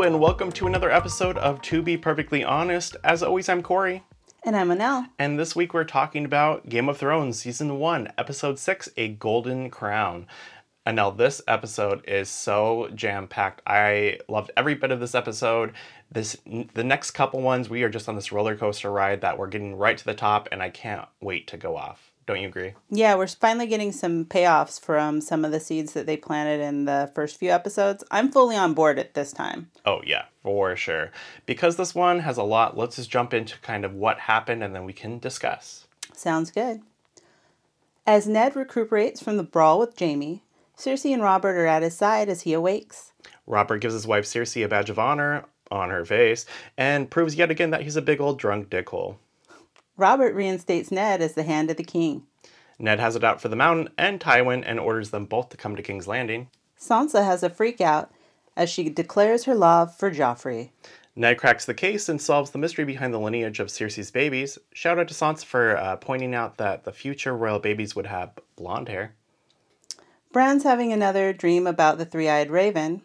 Hello, and welcome to another episode of To Be Perfectly Honest. As always, I'm Corey. And I'm Anel. And this week we're talking about Game of Thrones Season 1, Episode 6 A Golden Crown. Anel, this episode is so jam packed. I loved every bit of this episode. This the next couple ones we are just on this roller coaster ride that we're getting right to the top, and I can't wait to go off. Don't you agree? Yeah, we're finally getting some payoffs from some of the seeds that they planted in the first few episodes. I'm fully on board at this time. Oh, yeah, for sure. Because this one has a lot, let's just jump into kind of what happened and then we can discuss. Sounds good. As Ned recuperates from the brawl with Jaime, Cersei and Robert are at his side as he awakes. Robert gives his wife Cersei a badge of honor on her face and proves yet again that he's a big old drunk dickhole. Robert reinstates Ned as the hand of the king. Ned has it out for the Mountain and Tywin and orders them both to come to King's Landing. Sansa has a freak out as she declares her love for Joffrey. Ned cracks the case and solves the mystery behind the lineage of Cersei's babies. Shout out to Sansa for uh, pointing out that the future royal babies would have blonde hair. Bran's having another dream about the three eyed raven,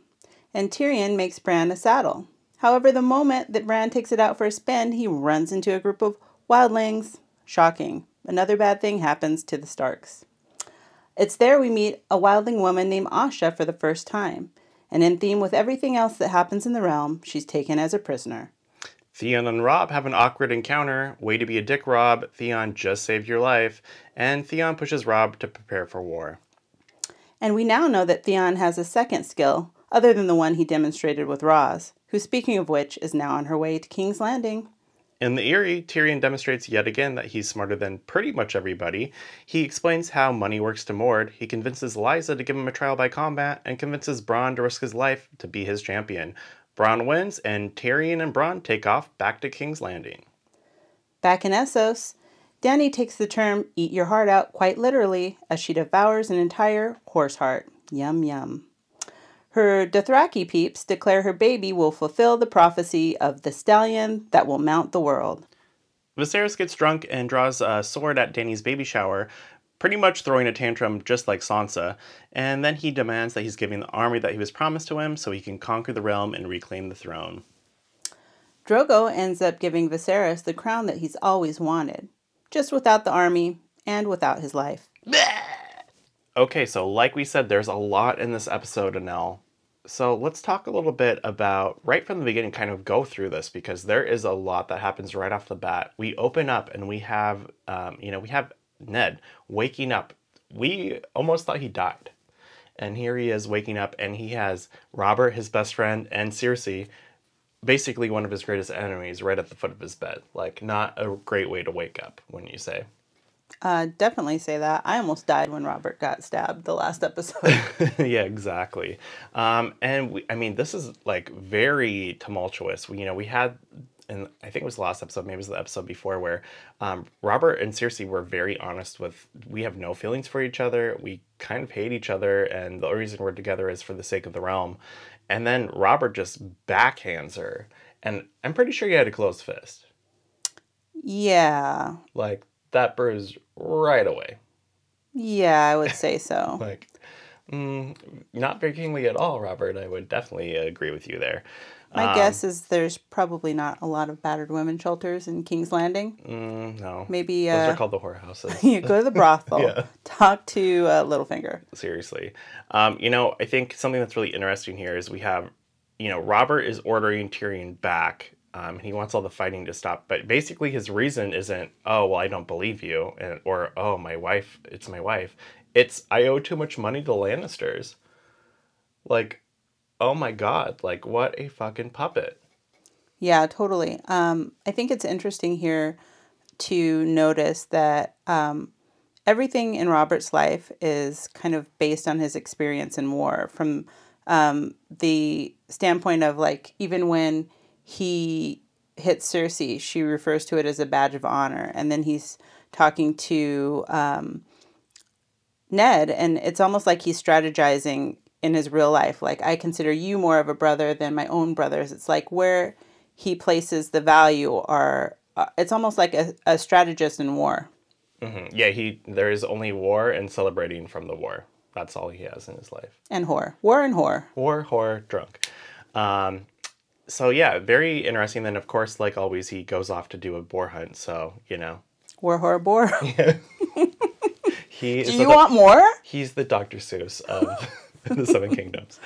and Tyrion makes Bran a saddle. However, the moment that Bran takes it out for a spin, he runs into a group of wildlings. Shocking. Another bad thing happens to the Starks. It's there we meet a wildling woman named Osha for the first time, and in theme with everything else that happens in the realm, she's taken as a prisoner. Theon and Robb have an awkward encounter. Way to be a dick, Robb. Theon just saved your life. And Theon pushes Robb to prepare for war. And we now know that Theon has a second skill, other than the one he demonstrated with Ros, who, speaking of which, is now on her way to King's Landing. In the Eyrie, Tyrion demonstrates yet again that he's smarter than pretty much everybody. He explains how money works to Mord, he convinces Lysa to give him a trial by combat, and convinces Bronn to risk his life to be his champion. Bronn wins, and Tyrion and Bronn take off back to King's Landing. Back in Essos, Dany takes the term eat your heart out quite literally as she devours an entire horse heart. Yum yum. Her Dothraki peeps declare her baby will fulfill the prophecy of the stallion that will mount the world. Viserys gets drunk and draws a sword at Danny's baby shower, pretty much throwing a tantrum just like Sansa, and then he demands that he's giving the army that he was promised to him so he can conquer the realm and reclaim the throne. Drogo ends up giving Viserys the crown that he's always wanted, just without the army and without his life. Okay, so like we said, there's a lot in this episode, Anel. So let's talk a little bit about right from the beginning, kind of go through this because there is a lot that happens right off the bat. We open up and we have, um, you know, we have Ned waking up. We almost thought he died. And here he is waking up and he has Robert, his best friend, and Cersei, basically one of his greatest enemies, right at the foot of his bed. Like, not a great way to wake up, wouldn't you say? Uh, definitely say that. I almost died when Robert got stabbed the last episode. yeah, exactly. Um, and we, I mean, this is like very tumultuous. We, you know, we had, and I think it was the last episode, maybe it was the episode before, where um, Robert and Cersei were very honest with, we have no feelings for each other. We kind of hate each other, and the only reason we're together is for the sake of the realm. And then Robert just backhands her, and I'm pretty sure he had a closed fist. Yeah. Like that bruise right away. Yeah, I would say so. like, mm, not very kingly at all, Robert. I would definitely agree with you there. My um, guess is there's probably not a lot of battered women shelters in King's Landing. Mm, no. Maybe. Uh, Those are called the whorehouses. you go to the brothel, yeah. talk to uh, Littlefinger. Seriously. Um, you know, I think something that's really interesting here is we have, you know, Robert is ordering Tyrion back um, he wants all the fighting to stop. But basically, his reason isn't, oh, well, I don't believe you, and, or, oh, my wife, it's my wife. It's, I owe too much money to Lannisters. Like, oh my God, like, what a fucking puppet. Yeah, totally. Um, I think it's interesting here to notice that um, everything in Robert's life is kind of based on his experience in war from um, the standpoint of like, even when he hits Cersei, she refers to it as a badge of honor. And then he's talking to um, Ned, and it's almost like he's strategizing in his real life. Like, I consider you more of a brother than my own brothers. It's like where he places the value, or uh, it's almost like a, a strategist in war. Mm-hmm. Yeah, he there is only war and celebrating from the war. That's all he has in his life. And whore. War and whore. War, whore, drunk. Um, so yeah, very interesting. Then of course, like always, he goes off to do a boar hunt. So you know, War horror boar. he is Do the you want more? he's the Dr. Seuss of the Seven Kingdoms.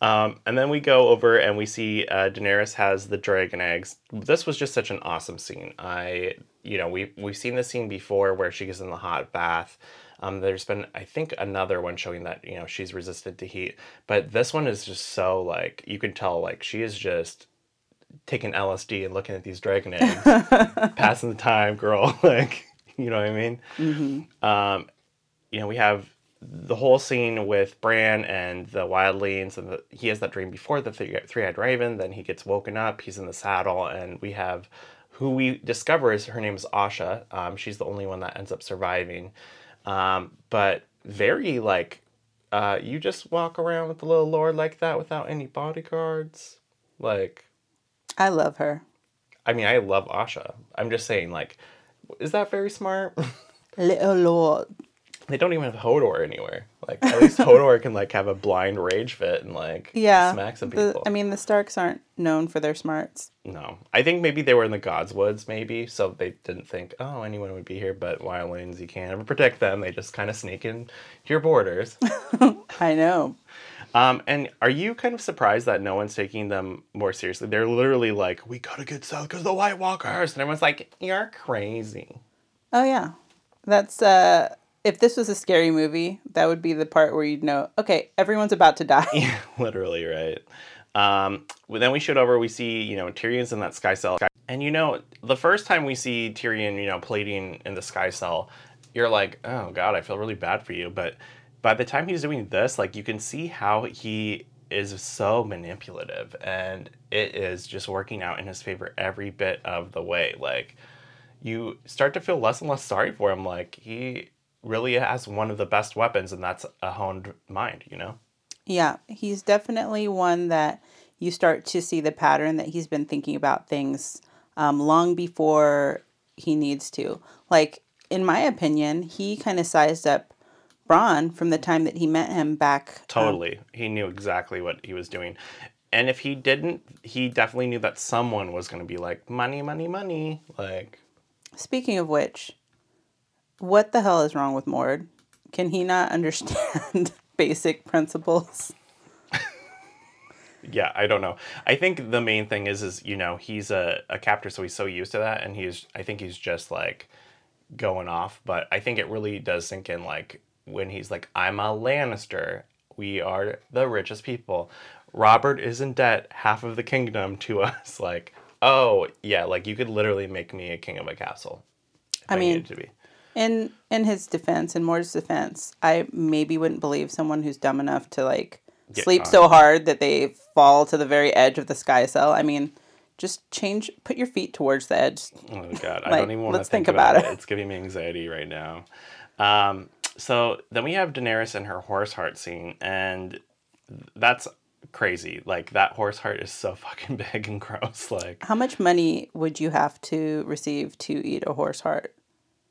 Um, and then we go over and we see uh, Daenerys has the dragon eggs. This was just such an awesome scene. I, you know, we we've seen this scene before where she gets in the hot bath. Um, there's been, I think, another one showing that you know she's resistant to heat, but this one is just so like you can tell like she is just taking LSD and looking at these dragon eggs, passing the time, girl. like, you know what I mean? Um, you know, we have the whole scene with Bran and the wildlings, and the, he has that dream before the three eyed raven. Then he gets woken up, he's in the saddle, and we have who we discover is her name is Osha. Um, she's the only one that ends up surviving. Um, but very like, uh, you just walk around with the little lord like that without any bodyguards. Like, I love her. I mean, I love Osha. I'm just saying, like, is that very smart? Little Lord. They don't even have Hodor anywhere. Like at least Hodor can like have a blind rage fit and like Yeah. smack some the- people. I mean, the Starks aren't known for their smarts. no, I think maybe they were in the Gods Woods, maybe, so they didn't think, oh, anyone would be here. But wildlings, you can't ever protect them. They just kind of sneak in your borders. I know. um, and are you kind of surprised that no one's taking them more seriously? They're literally like, we gotta get south because the White Walkers, and everyone's like, you're crazy. Oh yeah, that's uh. If this was a scary movie, that would be the part where you'd know, okay, everyone's about to die. Yeah, literally right. Um, well, then we shoot over. We see you know Tyrion's in that sky cell, and you know the first time we see Tyrion, you know, plating in the sky cell, you're like, oh god, I feel really bad for you. But by the time he's doing this, like you can see how he is so manipulative, and it is just working out in his favor every bit of the way. Like you start to feel less and less sorry for him. Like he really has one of the best weapons, and that's a honed mind. You know. Yeah, he's definitely one that you start to see the pattern that he's been thinking about things um, long before he needs to. Like, in my opinion, he kind of sized up Bronn from the time that he met him back. um, Totally. he knew exactly what he was doing. And if he didn't, he definitely knew that someone was going to be like, money, money, money. Like, Speaking of which, what the hell is wrong with Mord? Can he not understand basic principles? yeah, I don't know. I think the main thing is, is, you know, he's a, a captor, so he's so used to that. And he's, I think he's just like going off. But I think it really does sink in, like, when he's like, I'm a Lannister. We are the richest people. Robert is in debt, half of the kingdom to us. Like, oh, yeah, like you could literally make me a king of a castle. if I mean, to be. In in his defense, in Mord's defense, I maybe wouldn't believe someone who's dumb enough to like Get sleep caught. so hard that they fall to the very edge of the sky cell. I mean, just change, put your feet towards the edge. Oh god, I don't even want to think, think about, about it. it. It's giving me anxiety right now. Um, so then we have Daenerys and her horse heart scene, and that's crazy. Like that horse heart is so fucking big and gross. Like How much money would you have to receive to eat a horse heart?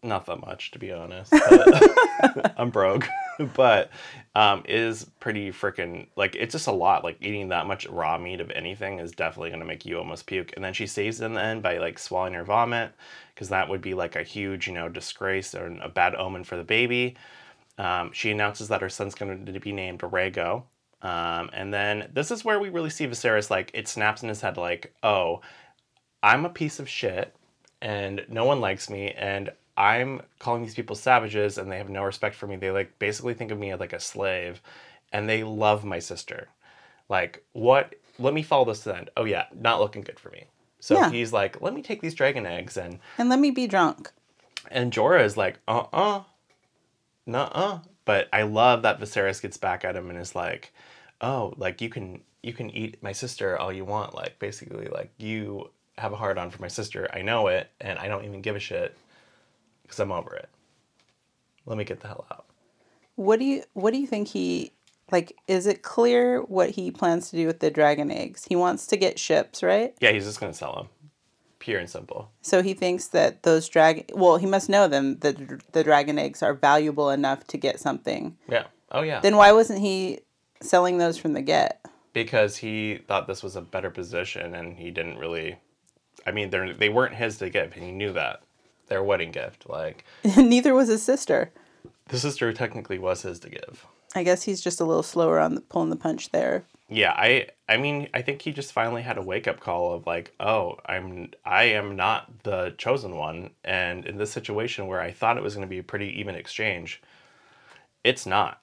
Not that much to be honest. I'm broke, but um, is pretty freaking like it's just a lot. Like eating that much raw meat of anything is definitely gonna make you almost puke. And then she saves in the end by like swallowing her vomit because that would be like a huge you know disgrace or a bad omen for the baby. Um, she announces that her son's going to be named Rhaego. Um, and then this is where we really see Viserys like it snaps in his head like, oh, I'm a piece of shit and no one likes me and I'm calling these people savages and they have no respect for me. They like basically think of me as like a slave and they love my sister. Like, what? Let me follow this to the end. Oh, yeah, not looking good for me. So Yeah. he's like, let me take these dragon eggs and And let me be drunk. and Jorah is like, uh uh, nuh uh. But I love that Viserys gets back at him and is like, oh, like you can you can eat my sister all you want. Like basically, like you have a hard on for my sister. I know it, and I don't even give a shit because I'm over it. Let me get the hell out. What do you what do you think he like is it clear what he plans to do with the dragon eggs? He wants to get ships, right? Yeah, he's just gonna sell them, pure and simple. So he thinks that those dragon well, he must know them that the dragon eggs are valuable enough to get something. Yeah. Oh yeah. Then why wasn't he selling those from the get? because he thought this was a better position and he didn't really I mean they they weren't his to give and he knew that. Their wedding gift like Neither was his sister. the sister technically was his to give. I guess he's just a little slower on the, pulling the punch there. Yeah, I I mean, I think he just finally had a wake-up call of like, "Oh, I'm I am not the chosen one." And in this situation where I thought it was going to be a pretty even exchange, it's not.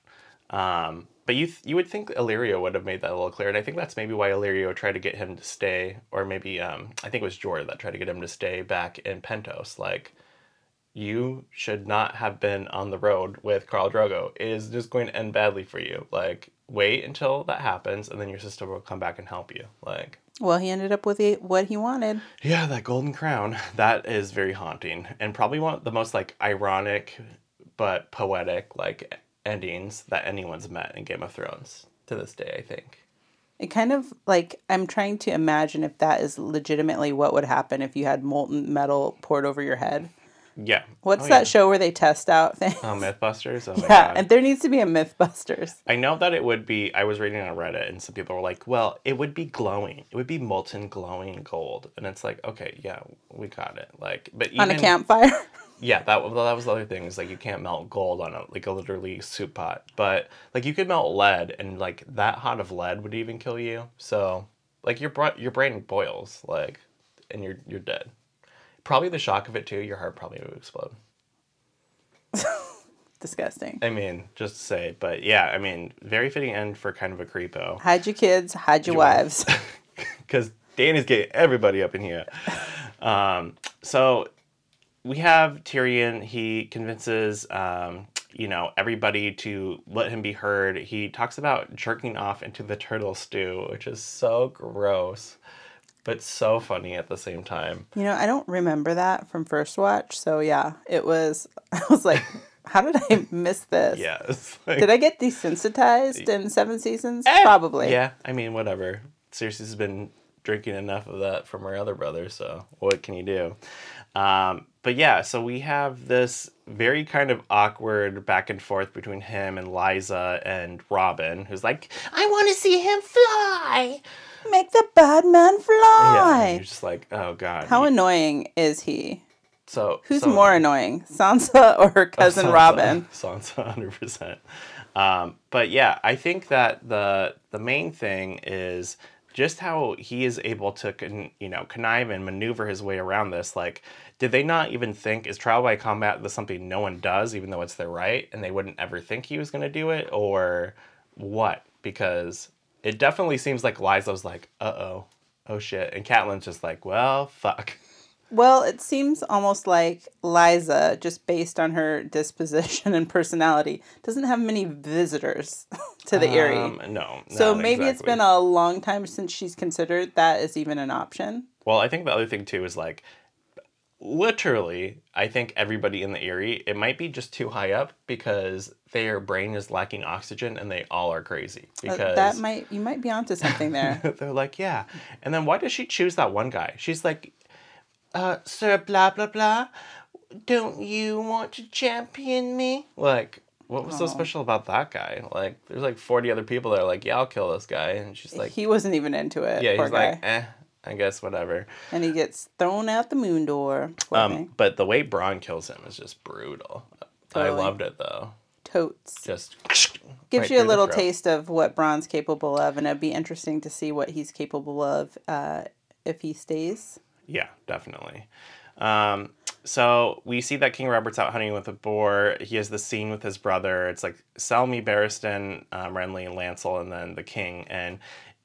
Um, but you th- you would think Illyrio would have made that a little clear, and I think that's maybe why Illyrio tried to get him to stay, or maybe um, I think it was Jorah that tried to get him to stay back in Pentos. Like, you should not have been on the road with Khal Drogo. It is just going to end badly for you. Like, wait until that happens, and then your sister will come back and help you. Like, Well, he ended up with what he wanted. yeah, that golden crown. That is very haunting, and probably one of the most like ironic, but poetic like endings that anyone's met in Game of Thrones to this day. I think. It kind of like I'm trying to imagine if that is legitimately what would happen if you had molten metal poured over your head. Yeah. What's Oh, that yeah. show where they test out things? Oh, MythBusters. Oh my yeah, god. and there needs to be a MythBusters. I know that it would be. I was reading on Reddit, and some people were like, "Well, it would be glowing. It would be molten, glowing gold." And it's like, okay, yeah, we got it. Like, but even, on a campfire. Yeah, that that was the other thing. Is like you can't melt gold on a like a literally soup pot, but like you could melt lead, and like that hot of lead would even kill you. So like your your brain boils, like, and you're you're dead. Probably the shock of it too. Your heart probably would explode. Disgusting. I mean, just to say, but yeah, I mean, very fitting end for kind of a creepo. Hide your kids, hide your wives. because Danny's getting everybody up in here. Um, so we have Tyrion. He convinces, um, you know, everybody to let him be heard. He talks about jerking off into the turtle stew, which is so gross, but so funny at the same time. You know, I don't remember that from first watch. So yeah, it was. I was like, how did I miss this? Yes. Like, Did I get desensitized in seven seasons? Eh, Probably. Yeah, I mean, whatever. Cersei's been drinking enough of that from her other brother, so what can you do? Um, but yeah, so we have this very kind of awkward back and forth between him and Lysa and Robin, who's like, I want to see him fly. Make the bad man Yeah, fly. and you're just like, oh god. How annoying is he? so Who's so- more annoying, Sansa or her cousin Sansa- Robin? Sansa, hundred percent. Um, but yeah, I think that the the main thing is just how he is able to, con, you know, connive and maneuver his way around this. Like, did they not even think is trial by combat this something no one does, even though it's their right, and they wouldn't ever think he was going to do it, or what? Because it definitely seems like Lysa was like, uh oh, oh shit, and Catelyn's just like, well, fuck. Well, it seems almost like Lysa, just based on her disposition and personality, doesn't have many visitors to the. Um, no. so maybe it's been a long time since she's considered that as even an option. Well, I think the other thing too is like literally, I think everybody in the Eyrie, it might be just too high up because their brain is lacking oxygen and they all are crazy. Uh, Because that might you might be onto something there. they're like, yeah. And then why does she choose that one guy? She's like, uh, sir, blah, blah, blah. Don't you want to champion me? Like, what was so Oh. special about that guy? Like, there's like 40 other people that are like, yeah, I'll kill this guy. And she's like, he wasn't even into it. yeah, he's guy. like, eh, I guess whatever. and he gets thrown out the moon door. Um, but the way Bronn kills him is just brutal. I loved it though. Totes. Just Gives right you a little taste of what Bronn's capable of, and it'd be interesting to see what he's capable of uh, if he stays. Yeah, definitely. Um, so we see that King Robert's out hunting with a boar. He has the scene with his brother. It's like Selmy, Barristan, um, Renly, and Lancel, and then the king. And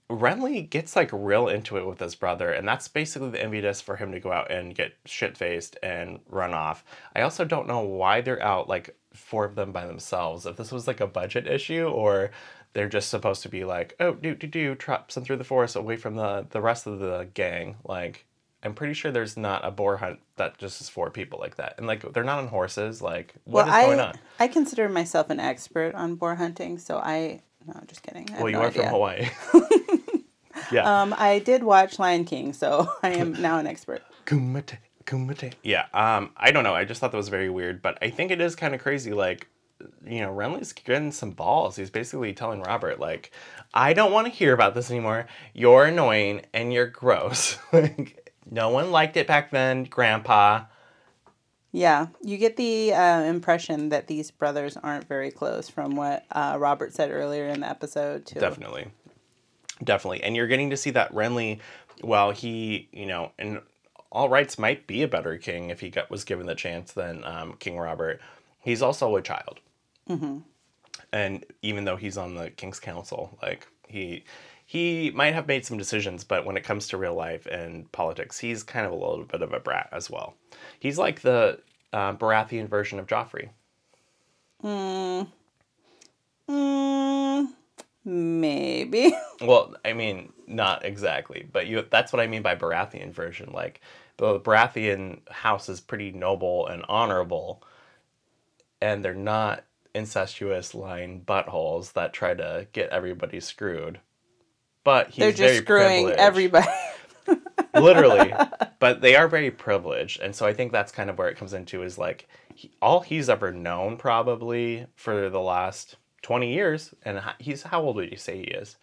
Renly gets like real into it with his brother, and that's basically the impetus for him to go out and get shit faced and run off. I also don't know why they're out like four of them by themselves. If this was like a budget issue or they're just supposed to be like, oh, do do do, traps them through the forest away from the the rest of the gang. Like, I'm pretty sure there's not a boar hunt that just is four people like that, and like they're not on horses. Like, what is well, going I on? I consider myself an expert on boar hunting, so I no, I'm just kidding. Well, you no are idea. from Hawaii. yeah. Um, I did watch Lion King, so I am now an expert. Kumite, kumite. Yeah. Um, I don't know. I just thought that was very weird, but I think it is kind of crazy. Like, you know, Renly's getting some balls. He's basically telling Robert, like, I don't want to hear about this anymore. You're annoying and you're gross. like, no one liked it back then, Grandpa. Yeah, you get the uh, impression that these brothers aren't very close from what uh, Robert said earlier in the episode, too. Definitely. Definitely. And you're getting to see that Renly, while he, you know, and all rights might be a better king if he got, was given the chance than um, King Robert, he's also a child. Mm-hmm. And even though he's on the king's council, like he he might have made some decisions, but when it comes to real life and politics, he's kind of a little bit of a brat as well. He's like the uh, Baratheon version of Joffrey. Mm, mm, maybe. Well, I mean, not exactly, but you that's what I mean by Baratheon version. Like the Baratheon house is pretty noble and honorable, and they're not incestuous lying buttholes that try to get everybody screwed. But he's They're just screwing privileged. everybody. literally but they are very privileged and so i think that's kind of where it comes into is like he, all he's ever known probably for the last 20 years and he's how old would you say he is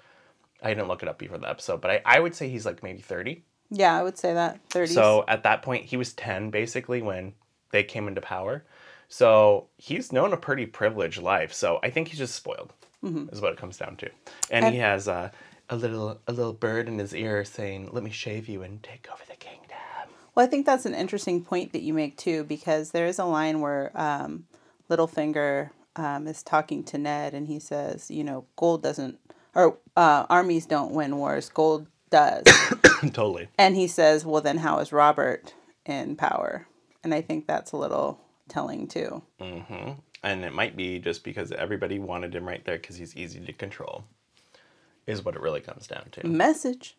i didn't look it up before the episode but i, I would say he's like maybe 30 yeah, I would say that. thirty. so at that point he was 10 basically when they came into power so he's known a pretty privileged life so i think he's just spoiled is what it comes down to and, And- he has uh, a little a little bird in his ear saying let me shave you and take over the kingdom Well, I think that's an interesting point that you make too, because there is a line where um, Littlefinger um, is talking to Ned, and he says, "You know, gold doesn't, or uh, armies don't win wars. Gold does." totally and he says, "Well, then how is Robert in power?" And I think that's a little telling too. Mm-hmm. And it might be just because everybody wanted him right there because he's easy to control, is what it really comes down to. Message.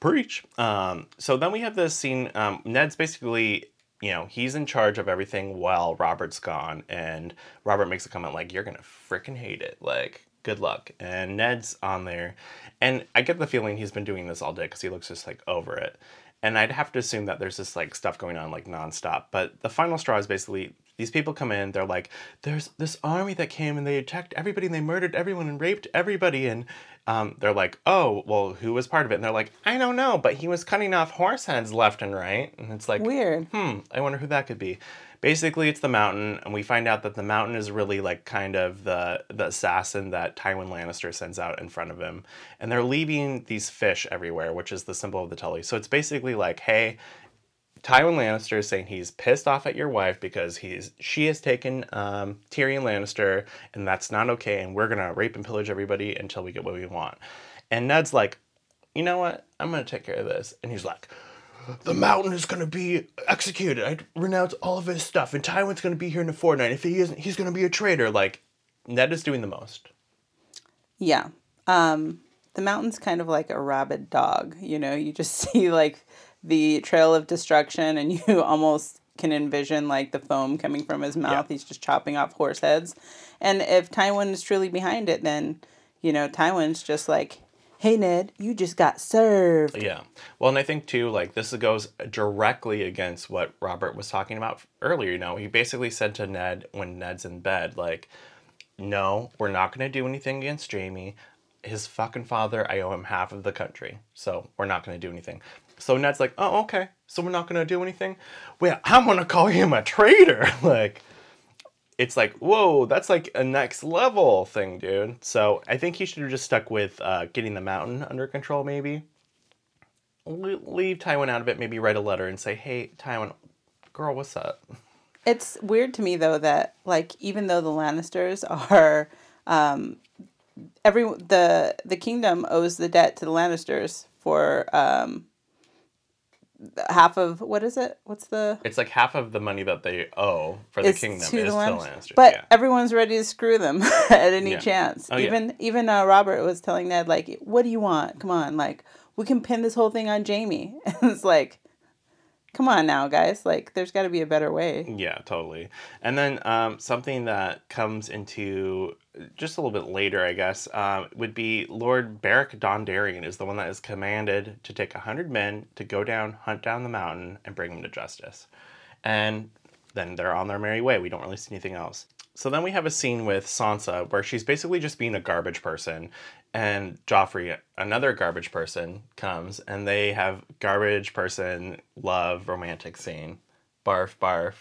Preach. Um, so then we have this scene. Um, Ned's basically, you know, he's in charge of everything while Robert's gone, and Robert makes a comment like, "You're gonna freaking hate it." Like, good luck. And Ned's on there, and I get the feeling he's been doing this all day because he looks just like over it. And I'd have to assume that there's this like stuff going on like nonstop. But the final straw is basically these people come in, they're like, there's this army that came and they attacked everybody and they murdered everyone and raped everybody. And um, they're like, oh, well, who was part of it? And they're like, I don't know, but he was cutting off horse heads left and right. And it's like, Weird. hmm, I wonder who that could be. Basically, it's the mountain, and we find out that the mountain is really like kind of the the assassin that Tywin Lannister sends out in front of him, and they're leaving these fish everywhere, which is the symbol of the Tully. So it's basically like, hey, Tywin Lannister is saying he's pissed off at your wife because he's she has taken um, Tyrion Lannister, and that's not okay, and we're gonna rape and pillage everybody until we get what we want. And Ned's like, you know what? I'm gonna take care of this, and he's like, the mountain is gonna be executed. I renounce all of his stuff, and Tywin's gonna be here in a fortnight. If he isn't, he's gonna be a traitor. Like Ned is doing the most. Yeah. Um, the mountain's kind of like a rabid dog. You know, you just see like the trail of destruction, and you almost can envision like the foam coming from his mouth. Yeah. He's just chopping off horse heads. And if Tywin is truly behind it, then, you know, Tywin's just like, hey, Ned, you just got served. Yeah. Well, and I think too, like this goes directly against what Robert was talking about earlier. You know, he basically said to Ned when Ned's in bed, like, "No, we're not going to do anything against Jaime. His fucking father, I owe him half of the country, so we're not going to do anything." So Ned's like, "Oh, okay. So we're not going to do anything. Well, I'm going to call him a traitor." like. It's like, whoa, that's like a next level thing, dude. So I think he should have just stuck with uh, getting the mountain under control, maybe le- leave Tywin out of it. Maybe write a letter and say, "Hey, Tywin, girl, what's up?" It's weird to me though that like even though the Lannisters are um every the the kingdom owes the debt to the Lannisters for um half of what is it? What's the It's like half of the money that they owe for the kingdom is to to the Lannisters. But yeah. everyone's ready to screw them at any Yeah. chance. Oh, yeah. even even uh, Robert was telling Ned like, "What do you want? Come on, like we can pin this whole thing on Jaime." And it's like, come on now, guys. Like, there's got to be a better way. Yeah, totally. And then um, something that comes into just a little bit later, I guess, um, would be Lord Beric Dondarrion is the one that is commanded to take a hundred men to go down, hunt down the mountain, and bring them to justice. And then they're on their merry way. We don't really see anything else. So then we have a scene with Sansa where she's basically just being a garbage person, and Joffrey, another garbage person, comes and they have garbage person love romantic scene. Barf, barf,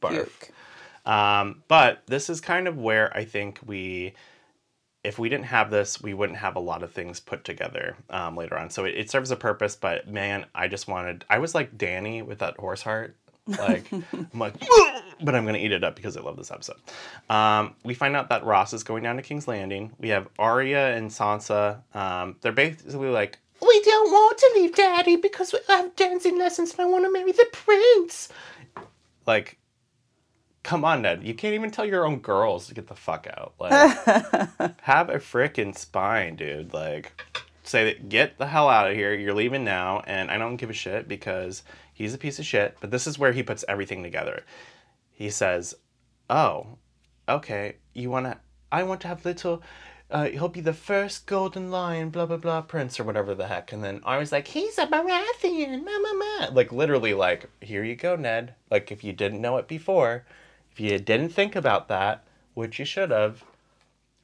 barf. Puke. Um, but this is kind of where I think we, if we didn't have this, we wouldn't have a lot of things put together um, later on. So it, it serves a purpose, but man, I just wanted, I was like Danny with that horse heart. Like, I'm like, but I'm going to eat it up because I love this episode. Um, we find out that Ros is going down to King's Landing. We have Arya and Sansa. Um, they're basically like, we don't want to leave Daddy because we have dancing lessons and I want to marry the prince. Like, come on, Ned. You can't even tell your own girls to get the fuck out. Like, have a frickin' spine, dude. Like, say that get the hell out of here. You're leaving now, and I don't give a shit because he's a piece of shit. But this is where he puts everything together. He says, "Oh, okay. You wanna? I want to have little." Uh, he'll be the first golden lion, blah blah blah, prince or whatever the heck. And then I was like, he's a Baratheon, ma ma ma. Like literally, like here you go, Ned. Like if you didn't know it before, if you didn't think about that, which you should have,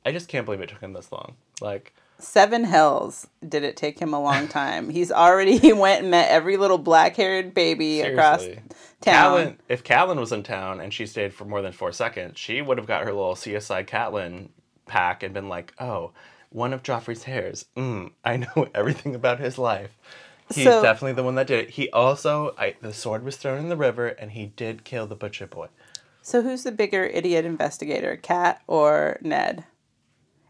I just can't believe it took him this long. Like, Seven hells did it take him a long time. He's already he went and met every little black haired baby across seriously. town. Catelyn, if Catelyn was in town and she stayed for more than four seconds, she would have got her little CSI Catelyn pack and been like, oh, one of Joffrey's hairs. Mm, I know everything about his life. He's So- definitely the one that did it. He also, I, the sword was thrown in the river and he did kill the butcher boy. So who's the bigger idiot investigator, Kat or Ned?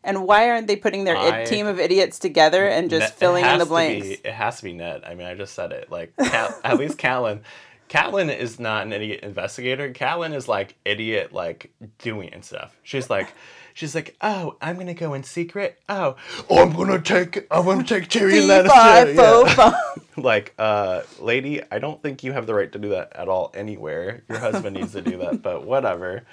And why aren't they putting their I- team of idiots together and just Ne- filling in the blanks? Be, it has to be Ned. I mean, I just said it. Like, at least Catelyn. Catelyn is not an idiot investigator. Catelyn is like idiot, like doing and stuff. She's like, she's like, oh, I'm gonna go in secret. Oh, oh I'm gonna take, I'm gonna take Fee, fi, Lannister. Yeah. like, uh, lady, I don't think you have the right to do that at all anywhere. Your husband needs to do that, but whatever.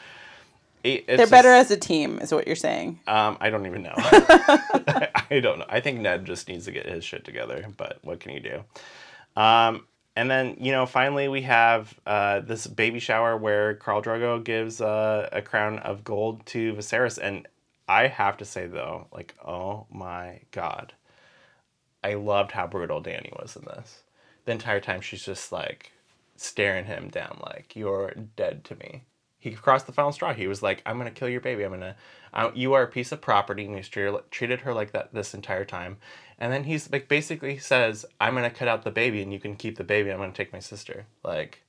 It- it's They're better just- as a team, is what you're saying. um, I don't even know. I don't know. I think Ned just needs to get his shit together, but what can you do? Um, and then, you know, finally we have uh, this baby shower where Khal Drogo gives uh, a crown of gold to Viserys. And I have to say, though, like, oh my God. I loved how brutal Danny was in this. The entire time she's just like staring him down, like, you're dead to me. He crossed the final straw. He was like, I'm going to kill your baby. I'm to, uh, you are a piece of property. And he's treated, treated her like that this entire time. And then he's like, basically says, I'm going to cut out the baby and you can keep the baby. I'm going to take my sister. Like,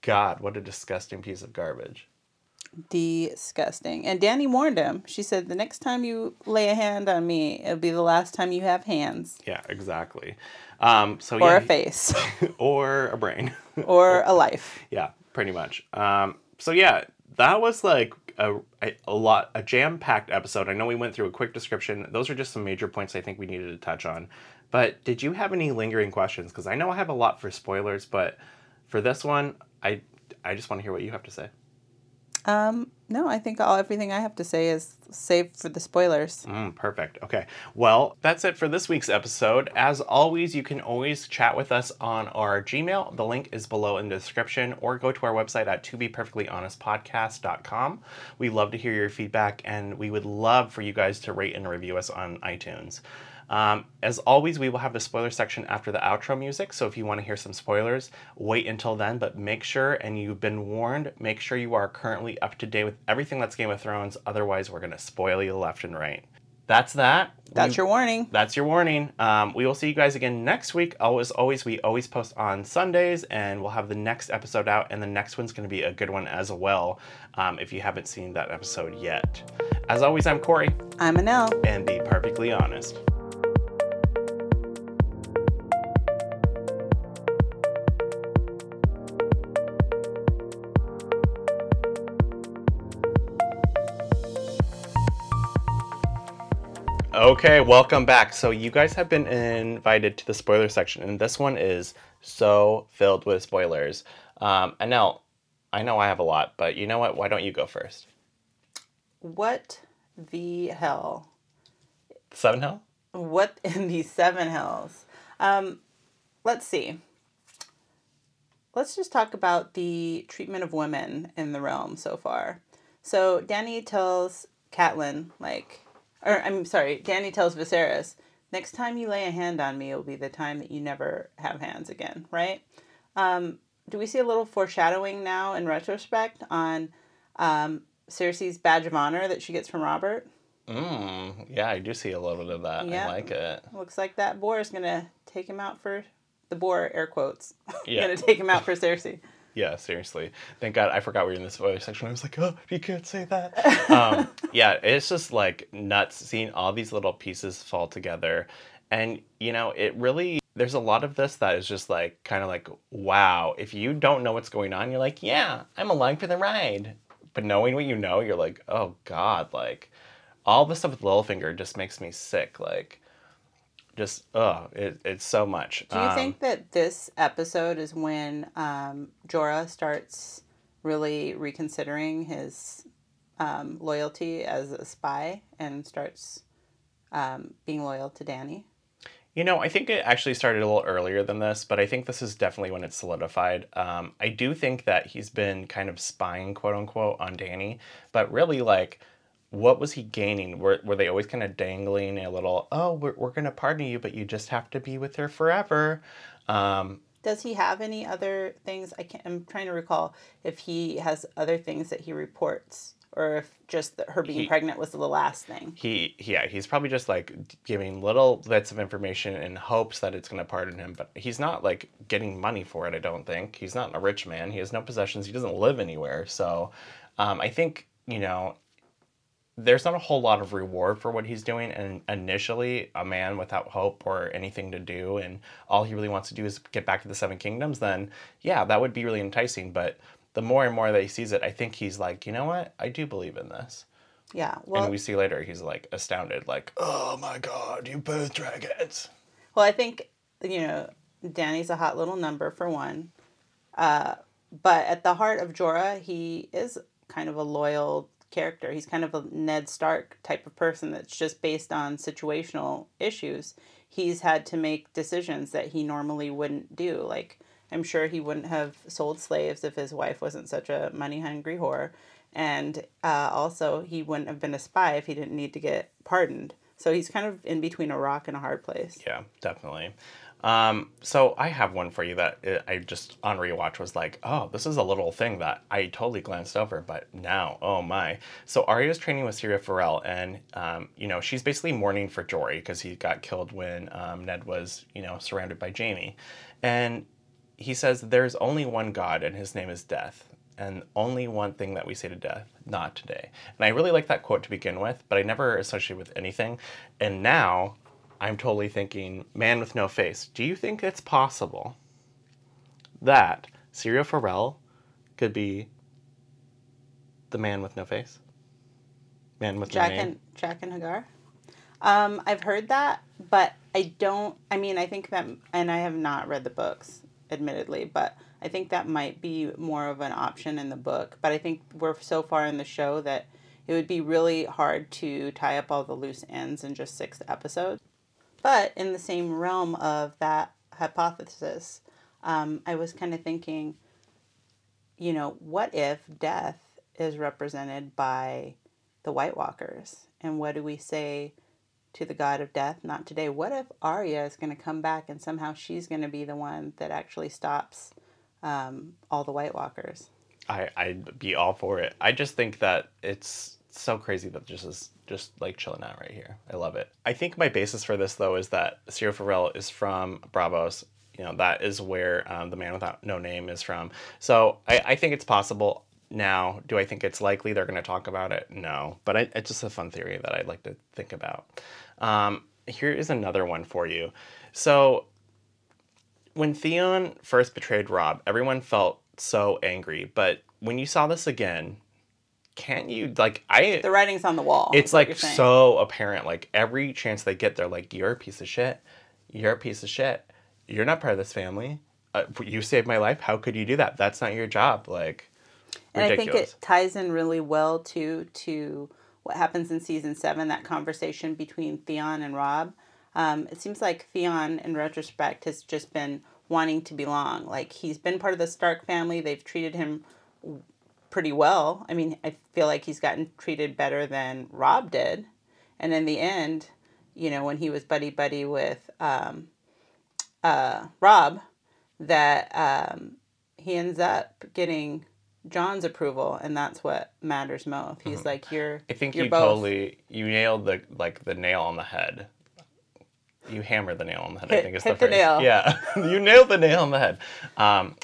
God, what a disgusting piece of garbage. Disgusting. And Danny warned him. She said, the next time you lay a hand on me, it'll be the last time you have hands. Yeah, exactly. Um, so Or yeah, a face. or a brain. or a life. Yeah, pretty much. Um, so yeah, that was like a, a, lot, a jam packed episode. I know we went through a quick description. Those are just some major points I think we needed to touch on. But did you have any lingering questions? Because I know I have a lot for spoilers, but for this one, I I just want to hear what you have to say. Um, no, I think all everything I have to say is saved for the spoilers. Mm, perfect. Okay. Well, that's it for this week's episode. As always, you can always chat with us on our Gmail. The link is below in the description, or go to our website at tobeperfectlyhonestpodcast.com. We love to hear your feedback, and we would love for you guys to rate and review us on iTunes. Um, as always, we will have the spoiler section after the outro music. So if you want to hear some spoilers, wait until then. But make sure, and you've been warned, make sure you are currently up to date with everything that's Game of Thrones. Otherwise, we're going to spoil you left and right. That's that. That's We- your warning. that's your warning. Um, we will see you guys again next week. Always, always, we always post on Sundays, and we'll have the next episode out, and the next one's going to be a good one as well. Um, if you haven't seen that episode yet, as always, I'm Corey, I'm Anel. and be perfectly honest. Okay, welcome back. So you guys have been invited to the spoiler section, and this one is so filled with spoilers. Um, Anel, I know I have a lot, but you know what? Why don't you go first? What the hell? Seven Hell? What in the seven hells? Um, let's see. Let's just talk about the treatment of women in the realm so far. So Danny tells Catelyn, like, or I'm sorry, Danny tells Viserys, next time you lay a hand on me, it'll be the time that you never have hands again, right? Um, do we see a little foreshadowing now in retrospect on um, Cersei's badge of honor that she gets from Robert? Mm, yeah, I do see a little bit of that. Yeah. I like it. Looks like that boar is gonna take him out for the boar, air quotes. Yeah. gonna take him out for Cersei. Yeah, seriously. Thank God I forgot we were in this spoiler section. I was like, oh, you can't say that. um, yeah, it's just like nuts seeing all these little pieces fall together. And, you know, it really, there's a lot of this that is just like, kind of like, wow. If you don't know what's going on, you're like, yeah, I'm along for the ride. But knowing what you know, you're like, oh God, like, all the stuff with Littlefinger just makes me sick. Like, just, oh, it, it's so much. Do you Um, think that this episode is when um, Jorah starts really reconsidering his um, loyalty as a spy and starts um, being loyal to Danny? You know, I think it actually started a little earlier than this, but I think this is definitely when it's solidified. Um, I do think that he's been kind of spying, quote unquote, on Danny, but really, like, what was he gaining? Were, were they always kind of dangling a little, oh, we're, we're going to pardon you, but you just have to be with her forever? Um, Does he have any other things? I can't, I'm trying to recall if he has other things that he reports or if just that her being He- pregnant was the last thing. he, yeah, he's probably just like giving little bits of information in hopes that it's going to pardon him, but he's not like getting money for it, I don't think. He's not a rich man. He has no possessions. He doesn't live anywhere. So um, I think, you know, there's not a whole lot of reward for what he's doing. And initially, a man without hope or anything to do, and all he really wants to do is get back to the Seven Kingdoms, then yeah, that would be really enticing. But the more and more that he sees it, I think he's like, you know what? I do believe in this. Yeah. Well, and we see later he's like astounded, like, oh my god, you both dragons. Well, I think you know Danny's a hot little number for one, uh, but at the heart of Jorah, he is kind of a loyal character. He's kind of a Ned Stark type of person that's just based on situational issues. He's had to make decisions that he normally wouldn't do. Like I'm sure he wouldn't have sold slaves if his wife wasn't such a money hungry whore, and uh, also he wouldn't have been a spy if he didn't need to get pardoned. So he's kind of in between a rock and a hard place. Yeah, definitely. Um, so I have one for you that I just on rewatch was like, oh, this is a little thing that I totally glanced over, but now, oh my. So Arya's training with Syrio Forel, and um, you know she's basically mourning for Jory because he got killed when um, Ned was you know surrounded by Jaime, and he says there's only one God and his name is death. And only one thing that we say to death, not today. And I really like that quote to begin with, but I never associate with anything. And now I'm totally thinking, man with no face. Do you think it's possible that Syrio Forel could be the man with no face? Man with Jack no name? and Jaqen H'ghar. Um, I've heard that, but I don't. I mean, I think that, and I have not read the books, admittedly, but I think that might be more of an option in the book. But I think we're so far in the show that it would be really hard to tie up all the loose ends in just six episodes. But in the same realm of that hypothesis, um, I was kind of thinking, you know, what if death is represented by the White Walkers? And what do we say to the god of death? Not today. What if Arya is going to come back and somehow she's going to be the one that actually stops um, all the White Walkers? I, I'd be all for it. I just think that it's so crazy that this is just like chilling out right here. I love it. I think my basis for this though is that Syrio Forel is from Braavos. You know, that is where um, the man without no name is from. So I, I think it's possible. Now, do I think it's likely they're going to talk about it? No, but I, it's just a fun theory that I'd like to think about. Um, here is another one for you. So when Theon first betrayed Robb, everyone felt so angry. But when you saw this again, can't you like I? The writing's on the wall. It's like so apparent. Like every chance they get, they're like, "You're a piece of shit. You're a piece of shit. You're not part of this family. Uh, you saved my life. How could you do that? That's not your job." Like, And I think it ties in really well to to what happens in season seven. That conversation between Theon and Robb. Um, it seems like Theon, in retrospect, has just been wanting to belong. Like he's been part of the Stark family. They've treated him pretty well. I mean, I feel like he's gotten treated better than Robb did. And in the end, you know, when he was buddy buddy with um, uh, Robb, that um, he ends up getting Jon's approval, and that's what matters most. He's like, "You're." I think you're you both. totally you nailed the like the nail on the head. You hammer the nail on the head. I Hit- think is hit the the phrase. nail. Yeah, you nailed the nail on the head. Um,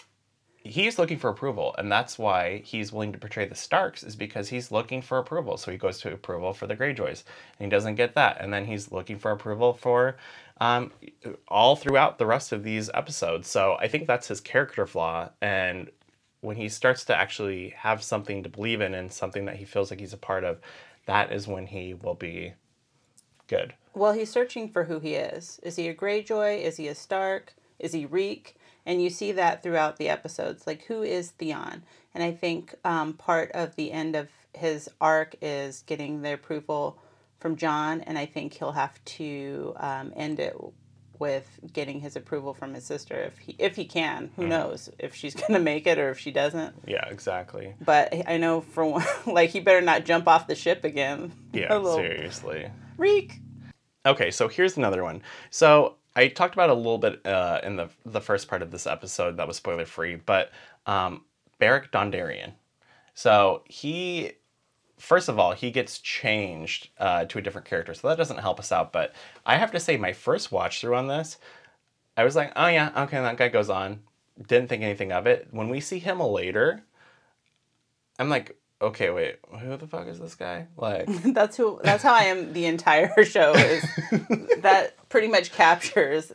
he's looking for approval, and that's why he's willing to portray the Starks is because he's looking for approval. So he goes to approval for the Greyjoys, and he doesn't get that, and then he's looking for approval for um, all throughout the rest of these episodes. So I think that's his character flaw, and when he starts to actually have something to believe in and something that he feels like he's a part of, that is when he will be good. Well, he's searching for who he is. Is he a Greyjoy? Is he a Stark? Is he Reek? And you see that throughout the episodes. Like, who is Theon? And I think um, part of the end of his arc is getting the approval from Jon, and I think he'll have to um, end it with getting his approval from his sister if he if he can. Who knows if she's gonna make it or if she doesn't. Yeah, exactly. But I know for one, like he better not jump off the ship again. Yeah, little- seriously. Reek. Okay, so here's another one. So I talked about a little bit uh, in the the first part of this episode that was spoiler free, but um, Beric Dondarrion. So he, first of all, he gets changed uh, to a different character, so that doesn't help us out. But I have to say, my first watch through on this, I was like, oh yeah, okay, that guy goes on. Didn't think anything of it. When we see him later, I'm like, okay, wait, who the fuck is this guy? Like. That's who. That's how I am. The entire show is that pretty much captures.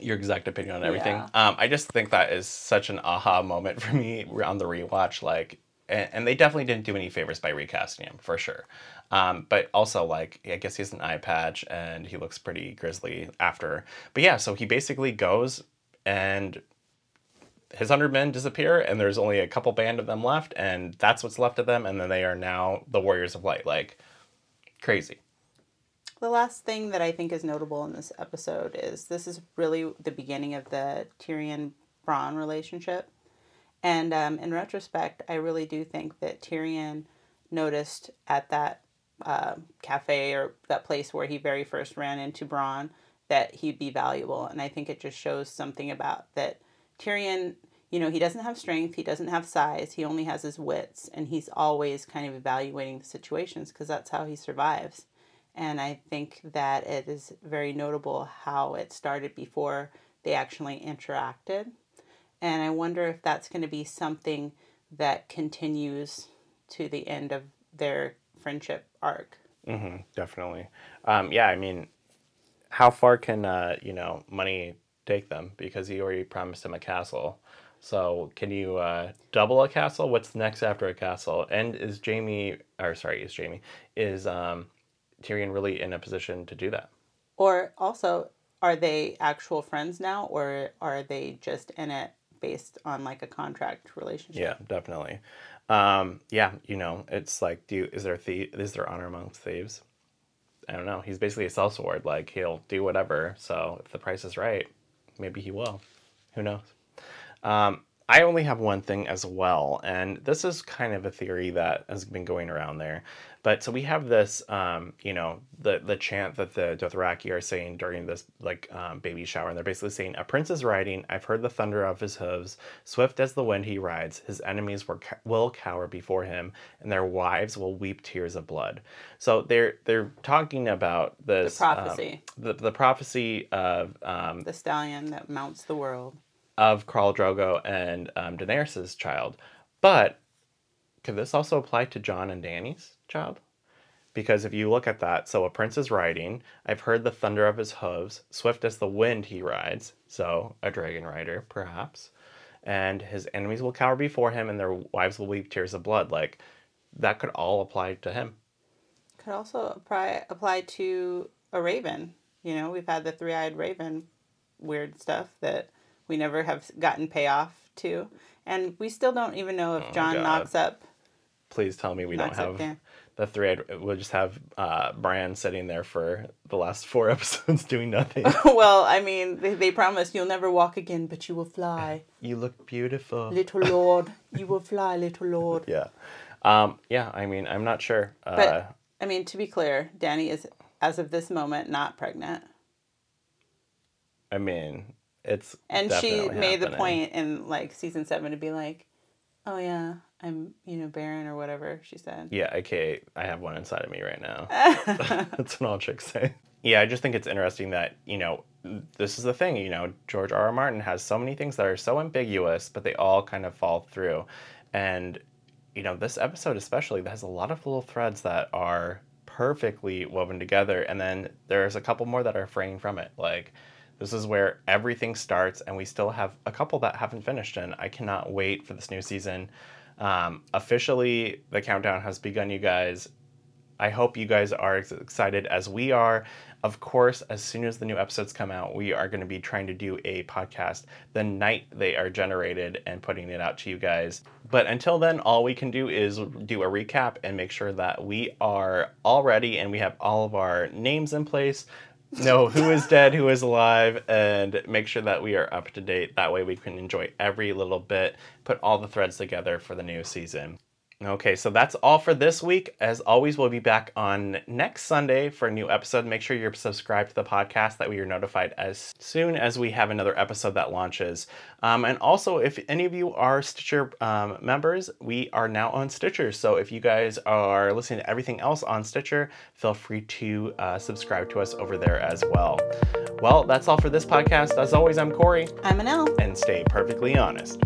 your exact opinion on everything. Yeah. Um, I just think that is such an aha moment for me on the rewatch. Like, and, and they definitely didn't do any favors by recasting him for sure. Um, but also, like, I guess he has an eye patch and he looks pretty grisly after. But yeah, so he basically goes and his hundred men disappear, and there's only a couple band of them left, and that's what's left of them, and then they are now the Warriors of Light. Like, crazy. The last thing that I think is notable in this episode is this is really the beginning of the Tyrion Bronn relationship, and um, in retrospect, I really do think that Tyrion noticed at that uh, cafe or that place where he very first ran into Bronn that he'd be valuable, and I think it just shows something about that Tyrion. You know, he doesn't have strength, he doesn't have size, he only has his wits, and he's always kind of evaluating the situations because that's how he survives. And I think that it is very notable how it started before they actually interacted. And I wonder if that's going to be something that continues to the end of their friendship arc. hmm definitely. Um, yeah, I mean, how far can uh, you know money take them? Because he already promised him a castle. So can you uh, double a castle? What's next after a castle? And is Jaime, or sorry, is Jaime, is um, Tyrion really in a position to do that? Or also, are they actual friends now, or are they just in it based on like a contract relationship? Yeah, definitely. Um, yeah, you know, it's like, do you, is there thie- is there honor amongst thieves? I don't know. He's basically a sellsword. Like he'll do whatever. So if the price is right, maybe he will. Who knows? Um, I only have one thing as well, and this is kind of a theory that has been going around there. But so we have this, um, you know, the the chant that the Dothraki are saying during this like um, baby shower, and they're basically saying, "A prince is riding. I've heard the thunder of his hooves. Swift as the wind he rides. His enemies were, will cower before him, and their wives will weep tears of blood." So they're they're talking about this um, prophecy. the the prophecy of um, The stallion that mounts the world. of Khal Drogo and um, Daenerys' child. But could this also apply to Jon and Dany's child? Because if you look at that, so a prince is riding. I've heard the thunder of his hooves. Swift as the wind he rides. So a dragon rider, perhaps. And his enemies will cower before him, and their wives will weep tears of blood. Like that could all apply to him. Could also apply apply to a raven. You know, we've had the three eyed raven weird stuff that we never have gotten payoff to. And we still don't even know if Oh, Jon God. knocks up Please tell me we knocks don't have the thread we'll just have uh, Bran sitting there for the last four episodes doing nothing. well, I mean, they, they promise you'll never walk again, but you will fly. you look beautiful. Little Lord, you will fly, little Lord. Yeah. Um, yeah, I mean, I'm not sure. Uh, But, I mean, to be clear, Dany is, as of this moment, not pregnant. I mean, it's And she made the point in, like, season seven to be like, oh, yeah, I'm, you know, barren or whatever she said. Yeah, aka I have one inside of me right now. That's what all chicks say. Yeah, I just think it's interesting that, you know, this is the thing, you know, George R. R. Martin has so many things that are so ambiguous, but they all kind of fall through. And, you know, this episode especially has a lot of little threads that are perfectly woven together. And then there's a couple more that are fraying from it. Like, this is where everything starts, and we still have a couple that haven't finished. And I cannot wait for this new season. Um, officially, the countdown has begun, you guys. I hope you guys are as excited as we are. Of course, as soon as the new episodes come out, we are going to be trying to do a podcast the night they are generated and putting it out to you guys. But until then, all we can do is do a recap and make sure that we are all ready and we have all of our names in place, know who is dead, who is alive, and make sure that we are up to date. That way we can enjoy every little bit, put all the threads together for the new season. Okay, so that's all for this week. As always, we'll be back on next Sunday for a new episode. Make sure you're subscribed to the podcast that we are notified as soon as we have another episode that launches. Um, and also, if any of you are Stitcher um, members, we are now on Stitcher. So if you guys are listening to everything else on Stitcher, feel free to uh, subscribe to us over there as well. Well, that's all for this podcast. As always, I'm Corey, I'm an L. and stay perfectly honest.